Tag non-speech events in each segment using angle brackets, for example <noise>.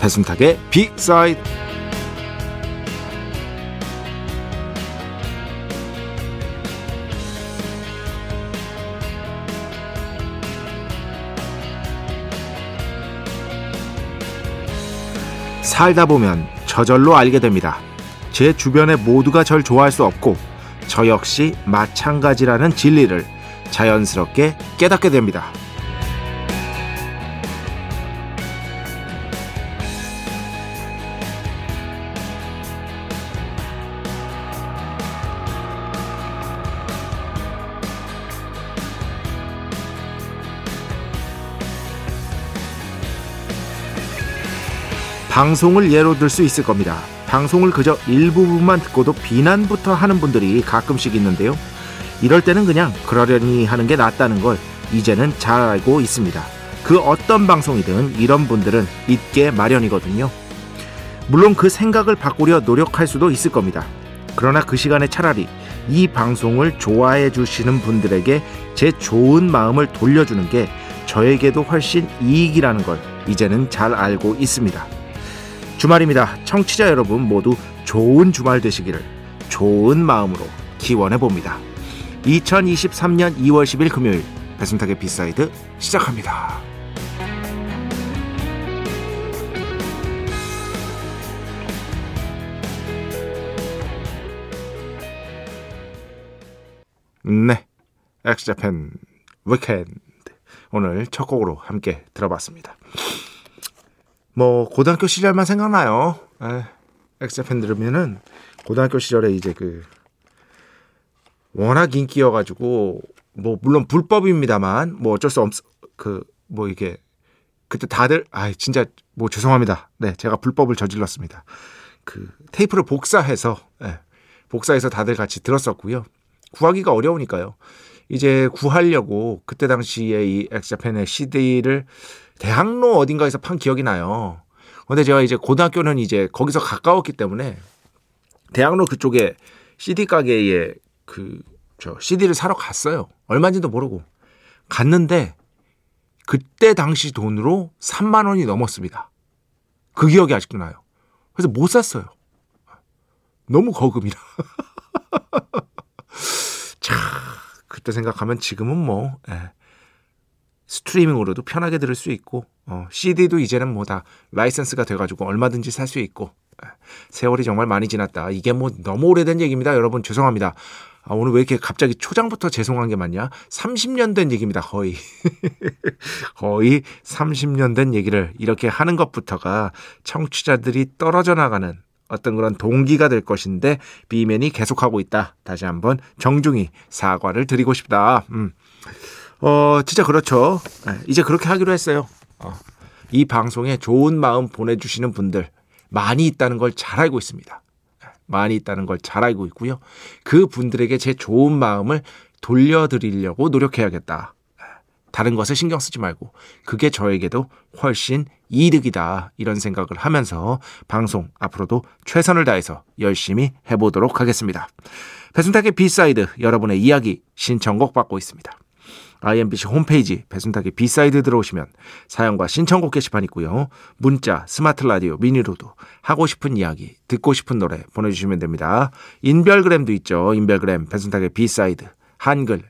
배순탁의 빅사이드 살다 보면 저절로 알게 됩니다. 제 주변의 모두가 절 좋아할 수 없고 저 역시 마찬가지라는 진리를 자연스럽게 깨닫게 됩니다. 방송을 예로 들 수 있을 겁니다. 방송을 그저 일부분만 듣고도 비난부터 하는 분들이 가끔씩 있는데요. 이럴 때는 그냥 그러려니 하는 게 낫다는 걸 이제는 잘 알고 있습니다. 그 어떤 방송이든 이런 분들은 있게 마련이거든요. 물론 그 생각을 바꾸려 노력할 수도 있을 겁니다. 그러나 그 시간에 차라리 이 방송을 좋아해 주시는 분들에게 제 좋은 마음을 돌려주는 게 저에게도 훨씬 이익이라는 걸 이제는 잘 알고 있습니다. 주말입니다. 청취자 여러분 모두 좋은 주말 되시기를 좋은 마음으로 기원해 봅니다. 2023년 2월 10일 금요일 배순탁의 B side 시작합니다. 네, 엑스자팬 위켄드 오늘 첫 곡으로 함께 들어봤습니다. 뭐 고등학교 시절만 생각나요. 엑스자팬 들으면은 고등학교 시절에 이제 그 워낙 인기여가지고 뭐 물론 불법입니다만 뭐 어쩔 수 없 그 뭐 이게 그때 다들 아 진짜 뭐 죄송합니다. 네 제가 불법을 저질렀습니다. 그 테이프를 복사해서 네, 복사해서 다들 같이 들었었고요. 구하기가 어려우니까요. 이제 구하려고 그때 당시에 이 엑스자팬의 CD를 대학로 어딘가에서 판 기억이 나요. 근데 제가 이제 고등학교는 이제 거기서 가까웠기 때문에 대학로 그쪽에 CD 가게에 그 저 CD를 사러 갔어요. 얼마인지도 모르고 갔는데 그때 당시 돈으로 3만 원이 넘었습니다. 그 기억이 아직도 나요. 그래서 못 샀어요. 너무 거금이라. <laughs> 자, 그때 생각하면 지금은 뭐 예. 스트리밍으로도 편하게 들을 수 있고 어, CD도 이제는 뭐 다 라이센스가 돼가지고 얼마든지 살 수 있고 예. 세월이 정말 많이 지났다. 이게 뭐 너무 오래된 얘기입니다. 여러분 죄송합니다. 아, 오늘 왜 이렇게 갑자기 초장부터 죄송한 게 많냐? 30년 된 얘기입니다. 거의. <laughs> 거의 30년 된 얘기를 이렇게 하는 것부터가 청취자들이 떨어져 나가는 어떤 그런 동기가 될 것인데 비맨이 계속하고 있다. 다시 한번 정중히 사과를 드리고 싶다. 음. 어, 진짜 그렇죠. 이제 그렇게 하기로 했어요. 어, 이 방송에 좋은 마음 보내주시는 분들 많이 있다는 걸 잘 알고 있습니다. 많이 있다는 걸 잘 알고 있고요. 그 분들에게 제 좋은 마음을 돌려드리려고 노력해야겠다. 다른 것을 신경 쓰지 말고 그게 저에게도 훨씬 이득이다 이런 생각을 하면서 방송 앞으로도 최선을 다해서 열심히 해보도록 하겠습니다. 배순탁의 B side 여러분의 이야기 신청곡 받고 있습니다. IMBC 홈페이지 배순탁의 B side 들어오시면 사연과 신청곡 게시판 있고요. 문자, 스마트 라디오, 미니로도 하고 싶은 이야기, 듣고 싶은 노래 보내주시면 됩니다. 인별그램도 있죠. 인별그램 배순탁의 B side. 한글,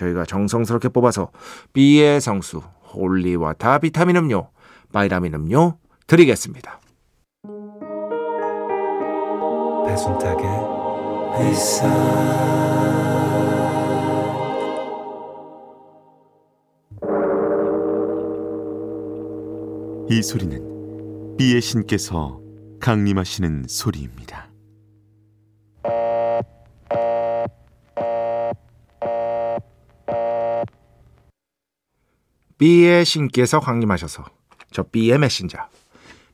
저희가 정성스럽게 뽑아서 B의 성수, holy water 비타민 음료, 바이라민 음료 드리겠습니다. 배순탁의 이 소리는 비의 신께서 강림하시는 소리입니다. B의 신께서 강림하셔서 저 B의 메신저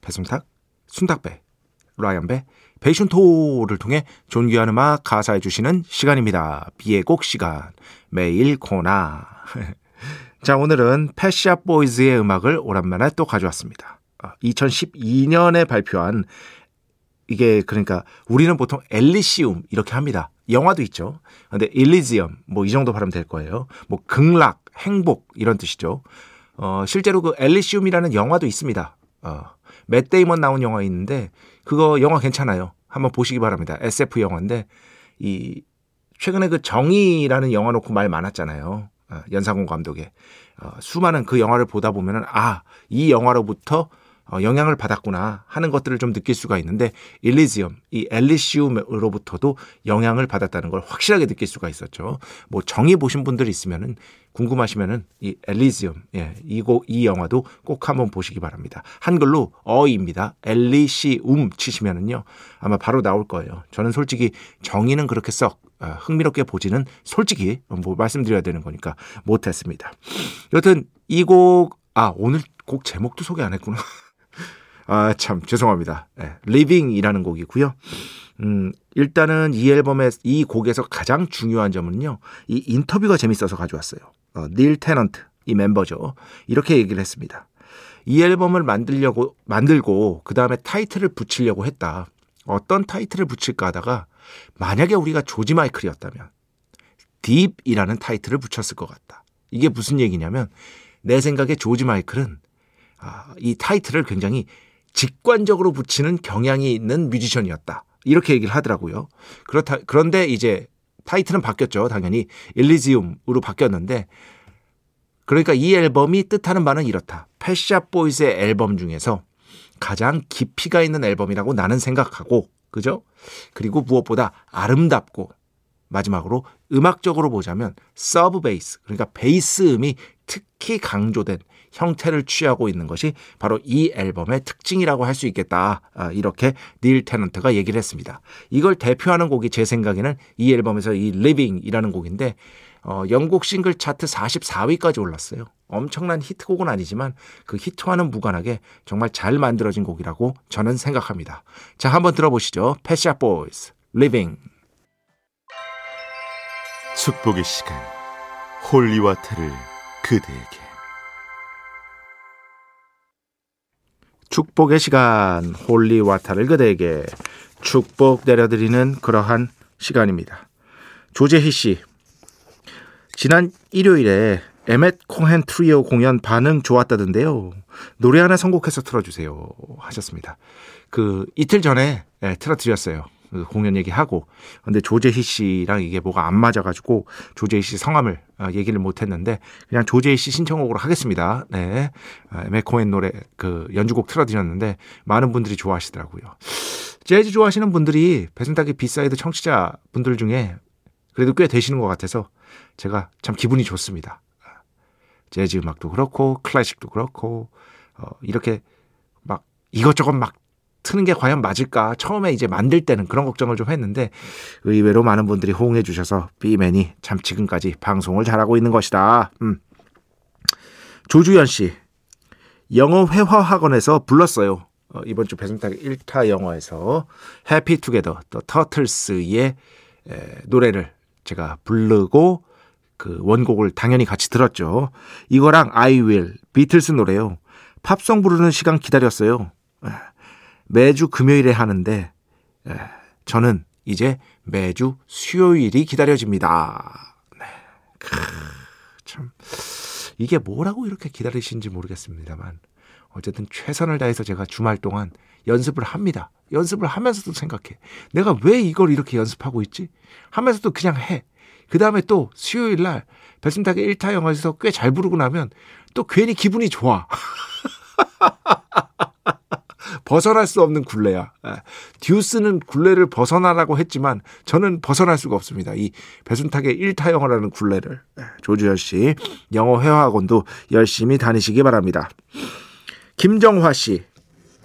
배순탁, 순탁배, 라이언배, 베이슌토를 통해 존귀한 음악 가사해 주시는 시간입니다. B의 곡 시간 매일 코나 <laughs> 자, 오늘은 Pet Shop Boys의 음악을 오랜만에 또 가져왔습니다. 2012년에 아, 발표한 이게 그러니까 우리는 보통 Elysium 이렇게 합니다. 영화도 있죠. 근데 Elysium 뭐 이 정도 발음 될 거예요. 뭐 극락, 행복 이런 뜻이죠. 어, 실제로 그 Elysium이라는 영화도 있습니다. 어, 맷 데이먼 나온 영화 있는데 그거 영화 괜찮아요. 한번 보시기 바랍니다. SF 영화인데 이 최근에 그 정의라는 영화 놓고 말 많았잖아요. 어, 연상훈 감독의 어, 수많은 그 영화를 보다 보면은 아 이 영화로부터 어, 영향을 받았구나 하는 것들을 좀 느낄 수가 있는데 일리지엄 이 엘리시움으로부터도 영향을 받았다는 걸 확실하게 느낄 수가 있었죠. 뭐 정의 보신 분들 있으면은 궁금하시면은 이 엘리지엄 예 이거 이 영화도 꼭 한번 보시기 바랍니다. 한글로 어입니다. 엘리시움 치시면은요 아마 바로 나올 거예요. 저는 솔직히 정의는 그렇게 썩 아, 흥미롭게 보지는 솔직히 뭐 말씀드려야 되는 거니까 못했습니다. 여튼 이 곡, 아, 오늘 곡 제목도 소개 안 했구나. <laughs> 아, 참, 죄송합니다. 네, Living이라는 곡이고요. 음, 일단은 이 앨범의 이 곡에서 가장 중요한 점은요. 이 인터뷰가 재밌어서 가져왔어요. 어, 닐 테넌트, 이 멤버죠. 이렇게 얘기를 했습니다. 이 앨범을 만들려고, 만들고, 그 다음에 타이틀을 붙이려고 했다. 어떤 타이틀을 붙일까 하다가 만약에 우리가 조지 마이클이었다면 딥이라는 타이틀을 붙였을 것 같다. 이게 무슨 얘기냐면 내 생각에 조지 마이클은 아, 이 타이틀을 굉장히 직관적으로 붙이는 경향이 있는 뮤지션이었다. 이렇게 얘기를 하더라고요. 그렇다 그런데 이제 타이틀은 바뀌었죠. 당연히 일리지움으로 바뀌었는데 그러니까 이 앨범이 뜻하는 바는 이렇다. Pet Shop Boys의 앨범 중에서 가장 깊이가 있는 앨범이라고 나는 생각하고 그죠? 그리고 무엇보다 아름답고 마지막으로 음악적으로 보자면 sub bass 그러니까 베이스 음이 특히 강조된 형태를 취하고 있는 것이 바로 이 앨범의 특징이라고 할 수 있겠다. 아, 이렇게 닐 테넌트가 얘기를 했습니다. 이걸 대표하는 곡이 제 생각에는 이 앨범에서 이 Leaving이라는 곡인데 어, 영국 싱글 차트 44위까지 올랐어요. 엄청난 히트곡은 아니지만 그 히트와는 무관하게 정말 잘 만들어진 곡이라고 저는 생각합니다. 자, 한번 들어보시죠. Pet Shop Boys, Leaving. 축복의 시간, holy water를 그대에게. 축복의 시간, holy water를 그대에게 축복 내려드리는 그러한 시간입니다. 조재희 씨, 지난 일요일에 에멧 콩헨 트리오 공연 반응 좋았다던데요. 노래 하나 선곡해서 틀어주세요. 하셨습니다. 그 이틀 전에 네, 틀어드렸어요. 그 공연 얘기하고 근데 조재희 씨랑 이게 뭐가 안 맞아가지고 조재희 씨 성함을 어, 얘기를 못했는데 그냥 조재희 씨 신청곡으로 하겠습니다. 네, 아, 콩헨 노래 그 연주곡 틀어드렸는데 많은 분들이 좋아하시더라고요. 재즈 좋아하시는 분들이 배순탁의 B side 청취자 분들 중에 그래도 꽤 되시는 것 같아서 제가 참 기분이 좋습니다. 재즈 음악도 그렇고 클래식도 그렇고 어, 이렇게 막 이것저것 막 트는 게 과연 맞을까 처음에 이제 만들 때는 그런 걱정을 좀 했는데 의외로 많은 분들이 호응해 주셔서 비맨이 참 지금까지 방송을 잘하고 있는 것이다. 음. 조주연 씨 영어 회화 학원에서 불렀어요. 어, 이번 주 배순탁의 1타 영어에서 Happy Together The Turtles의 노래를 제가 부르고 그 원곡을 당연히 같이 들었죠. 이거랑 I Will 비틀스 노래요. 팝송 부르는 시간 기다렸어요. 매주 금요일에 하는데 저는 이제 매주 수요일이 기다려집니다. 네. 참 이게 뭐라고 이렇게 기다리시는지 모르겠습니다만 어쨌든 최선을 다해서 제가 주말 동안 연습을 합니다. 연습을 하면서도 생각해. 내가 왜 이걸 이렇게 연습하고 있지? 하면서도 그냥 해. 그 다음에 또 수요일 날 배순탁의 1타 영화에서 꽤 잘 부르고 나면 또 괜히 기분이 좋아. <laughs> 벗어날 수 없는 굴레야. 예. 듀스는 굴레를 벗어나라고 했지만 저는 벗어날 수가 없습니다. 이 배순탁의 1타 영어라는 굴레를. 예. 조주현 씨, 영어 회화학원도 열심히 다니시기 바랍니다. 김정화 씨,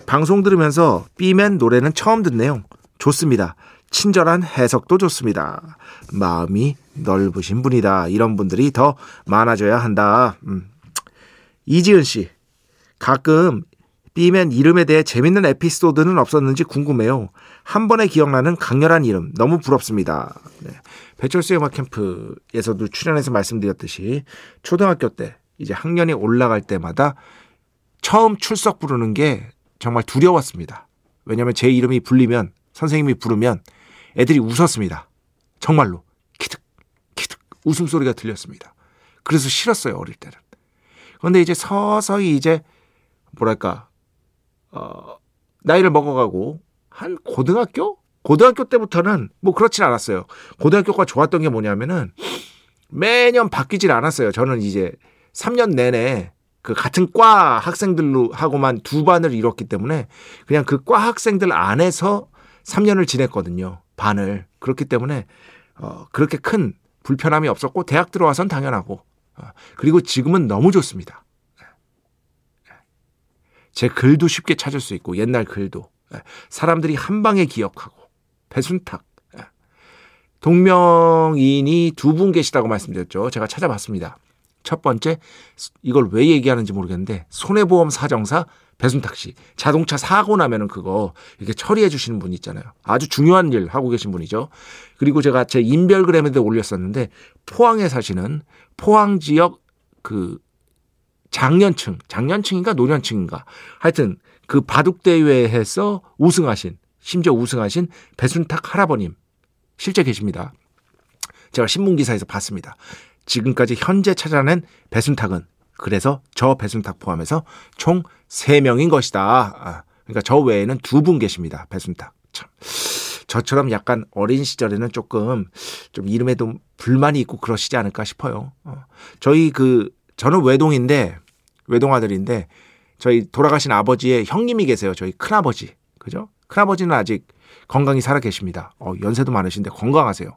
방송 들으면서 B맨 노래는 처음 듣네요. 좋습니다. 친절한 해석도 좋습니다. 마음이 넓으신 분이다. 이런 분들이 더 많아져야 한다. 음. 이지은 씨, 가끔 B맨 이름에 대해 재밌는 에피소드는 없었는지 궁금해요. 한 번에 기억나는 강렬한 이름 너무 부럽습니다. 네. 배철수 음악 캠프에서도 출연해서 말씀드렸듯이 초등학교 때 이제 학년이 올라갈 때마다 처음 출석 부르는 게 정말 두려웠습니다. 왜냐하면 제 이름이 불리면 선생님이 부르면 애들이 웃었습니다. 정말로 키득 키득 웃음소리가 들렸습니다. 그래서 싫었어요 어릴 때는. 그런데 이제 서서히 이제 뭐랄까 어, 나이를 먹어가고 한 고등학교 고등학교 때부터는 뭐 그렇진 않았어요. 고등학교가 좋았던 게 뭐냐면은 매년 바뀌질 않았어요. 저는 이제 3년 내내 그 같은 과 학생들로 하고만 두 반을 이뤘기 때문에 그냥 그 과 학생들 안에서 3년을 지냈거든요. 반을. 그렇기 때문에 어 그렇게 큰 불편함이 없었고 대학 들어와선 당연하고 어, 그리고 지금은 너무 좋습니다. 제 글도 쉽게 찾을 수 있고 옛날 글도 예, 사람들이 한 방에 기억하고 배순탁 예. 동명인이 두 분 계시다고 말씀드렸죠. 제가 찾아봤습니다. 첫 번째 이걸 왜 얘기하는지 모르겠는데 손해보험 사정사 배순탁 씨 자동차 사고 나면은 그거 이렇게 처리해 주시는 분 있잖아요. 아주 중요한 일 하고 계신 분이죠. 그리고 제가 제 인별그램에도 올렸었는데 포항에 사시는 포항 지역 그 장년층, 장년층인가 노년층인가 하여튼 그 바둑대회에서 우승하신 심지어 우승하신 배순탁 할아버님 실제 계십니다. 제가 신문기사에서 봤습니다. 지금까지 현재 찾아낸 배순탁은 그래서 저 배순탁 포함해서 총 3명인 것이다. 아, 그러니까 저 외에는 두 분 계십니다. 배순탁. 참. 저처럼 약간 어린 시절에는 조금 좀 이름에 도 불만이 있고 그러시지 않을까 싶어요. 어. 저희 그 저는 외동인데 외동 아들인데 저희 돌아가신 아버지의 형님이 계세요. 저희 큰아버지. 그죠? 큰아버지는 아직 건강히 살아 계십니다. 어, 연세도 많으신데 건강하세요.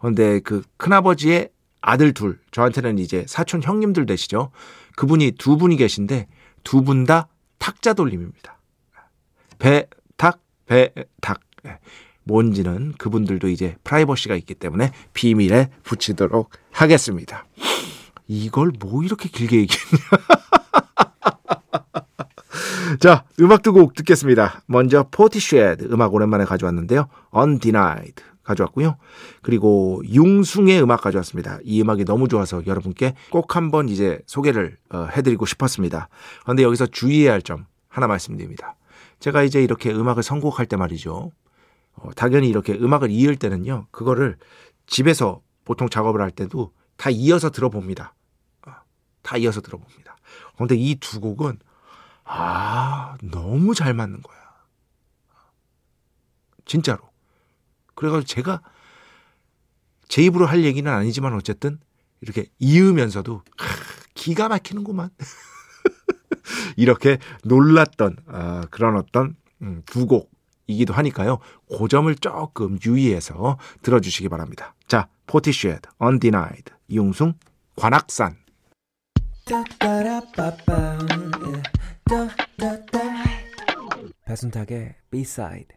그런데 그 큰아버지의 아들 둘, 저한테는 이제 사촌 형님들 되시죠. 그분이 두 분이 계신데 두 분 다 탁자 돌림입니다. 배, 탁, 배, 탁. 예. 뭔지는 그분들도 이제 프라이버시가 있기 때문에 비밀에 붙이도록 하겠습니다. 이걸 뭐 이렇게 길게 얘기했냐. <laughs> 자, 음악 두 곡 듣겠습니다. 먼저 Portishead 음악 오랜만에 가져왔는데요. Undenied 가져왔고요. 그리고 융숭의 음악 가져왔습니다. 이 음악이 너무 좋아서 여러분께 꼭 한번 이제 소개를 어, 해드리고 싶었습니다. 그런데 여기서 주의해야 할 점 하나 말씀드립니다. 제가 이제 이렇게 음악을 선곡할 때 말이죠. 어, 당연히 이렇게 음악을 이을 때는요. 그거를 집에서 보통 작업을 할 때도 다 이어서 들어봅니다. 어, 다 이어서 들어봅니다. 그런데 이 두 곡은 아 너무 잘 맞는 거야. 진짜로. 그래가지고 제가 제 입으로 할 얘기는 아니지만 어쨌든 이렇게 이으면서도 기가 막히는구만. <laughs> 이렇게 놀랐던 아, 그런 어떤 음, 두 곡이기도 하니까요. 그 점을 조금 유의해서 들어주시기 바랍니다. 자, 포티쉐드, Undenied, 이용숭, 관악산. 배순탁의 B-side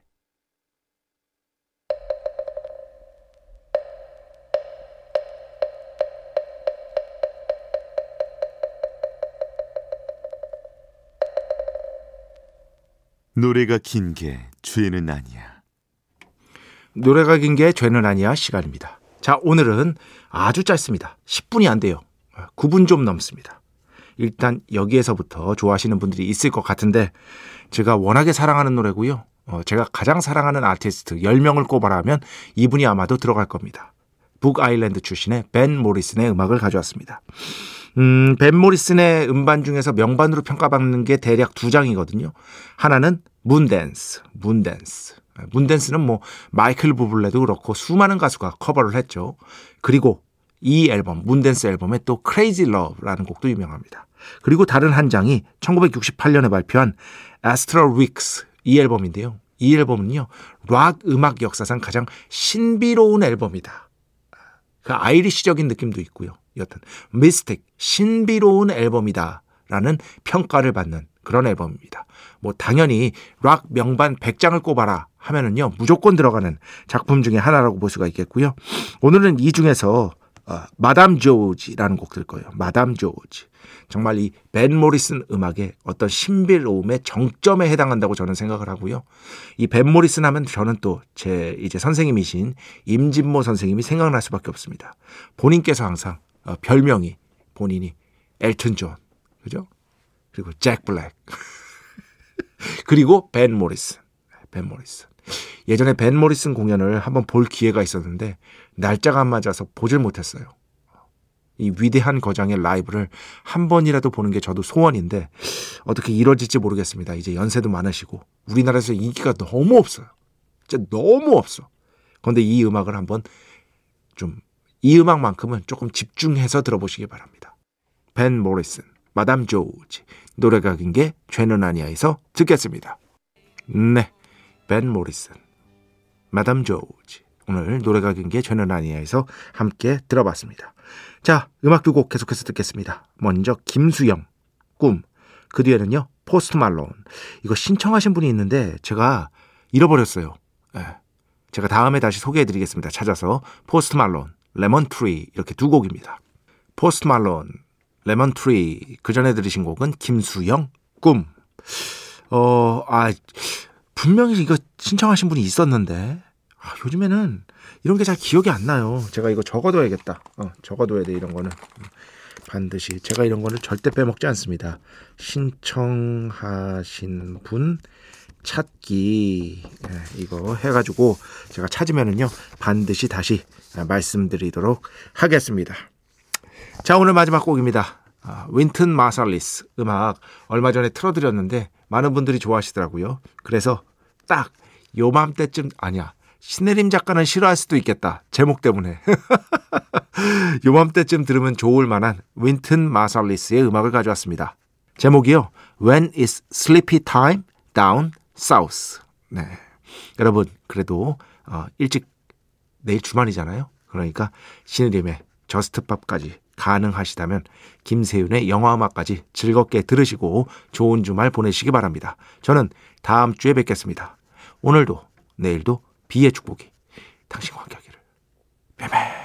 노래가 긴 게 죄는 아니야. 노래가 긴 게 죄는 아니야 시간입니다. 자, 오늘은 아주 짧습니다. 10분이 안 돼요. 9분 좀 넘습니다. 일단 여기에서부터 좋아하시는 분들이 있을 것 같은데 제가 워낙에 사랑하는 노래고요. 어, 제가 가장 사랑하는 아티스트 10명을 꼽아라 하면 이분이 아마도 들어갈 겁니다. 북 아일랜드 출신의 벤 모리슨의 음악을 가져왔습니다. 음, 벤 모리슨의 음반 중에서 명반으로 평가받는 게 대략 두 장이거든요. 하나는 Moondance, Moondance. Moondance는 뭐 마이클 부블레도 그렇고 수많은 가수가 커버를 했죠. 그리고 이 앨범, Moondance 앨범에 또 Crazy Love라는 곡도 유명합니다. 그리고 다른 한 장이 1968년에 발표한 Astral Weeks 이 앨범인데요. 이 앨범은요, 락 음악 역사상 가장 신비로운 앨범이다. 그 Irish적인 느낌도 있고요. 여튼 mystic 신비로운 앨범이다 라는 평가를 받는 그런 앨범입니다. 뭐 당연히 락 명반 100장을 꼽아라 하면은요 무조건 들어가는 작품 중에 하나라고 볼 수가 있겠고요. 오늘은 이 중에서 어, 마담 조지라는 곡 들 거예요. 마담 조지. 정말 이 벤 모리슨 음악의 어떤 신비로움의 정점에 해당한다고 저는 생각을 하고요. 이 벤 모리슨 하면 저는 또 제 이제 선생님이신 임진모 선생님이 생각날 수밖에 없습니다. 본인께서 항상 어, 별명이 본인이 엘튼 존, 그죠? 그리고 잭 블랙, <laughs> 그리고 밴 모리슨, 밴 모리슨. 예전에 밴 모리슨 공연을 한번 볼 기회가 있었는데 날짜가 안 맞아서 보질 못했어요. 이 위대한 거장의 라이브를 한 번이라도 보는 게 저도 소원인데 어떻게 이뤄질지 모르겠습니다. 이제 연세도 많으시고 우리나라에서 인기가 너무 없어요. 진짜 너무 없어. 그런데 이 음악을 한번 좀 이 음악만큼은 조금 집중해서 들어보시기 바랍니다. 벤 모리슨, 마담 조지, 노래가 긴 게 죄는 아니야에서 듣겠습니다. 네, 벤 모리슨, 마담 조지. 오늘 노래가 긴게 죄는 아니야에서 함께 들어봤습니다. 자, 음악 두 곡 계속해서 듣겠습니다. 먼저 김수영, 꿈. 그 뒤에는요, 포스트 말론. 이거 신청하신 분이 있는데 제가 잃어버렸어요. 네. 제가 다음에 다시 소개해드리겠습니다. 찾아서 포스트 말론, 레몬 트리 이렇게 두 곡입니다. 포스트 말론, 레몬 트리 그 전에 들으신 곡은 김수영, 꿈. 어, 아 분명히 이거 신청하신 분이 있었는데 아, 요즘에는 이런 게 잘 기억이 안 나요. 제가 이거 적어둬야겠다. 어, 적어둬야 돼 이런 거는 반드시 제가 이런 거는 절대 빼먹지 않습니다. 신청하신 분 찾기 네, 이거 해가지고 제가 찾으면은요 반드시 다시 말씀드리도록 하겠습니다. 자 오늘 마지막 곡입니다. 아, 윈튼 마살리스 음악 얼마 전에 틀어드렸는데 많은 분들이 좋아하시더라고요. 그래서 딱 요맘때쯤 아니야 신혜림 작가는 싫어할 수도 있겠다. 제목 때문에. <laughs> 요맘때쯤 들으면 좋을 만한 윈튼 마살리스의 음악을 가져왔습니다. 제목이요. When is sleepy time down south. 네. 여러분, 그래도 어, 일찍 내일 주말이잖아요. 그러니까 신혜림의 저스트팝까지 가능하시다면 김세윤의 영화음악까지 즐겁게 들으시고 좋은 주말 보내시기 바랍니다. 저는 다음 주에 뵙겠습니다. 오늘도 내일도 비의 축복이 당신과 함께하기를. 뱀뱀.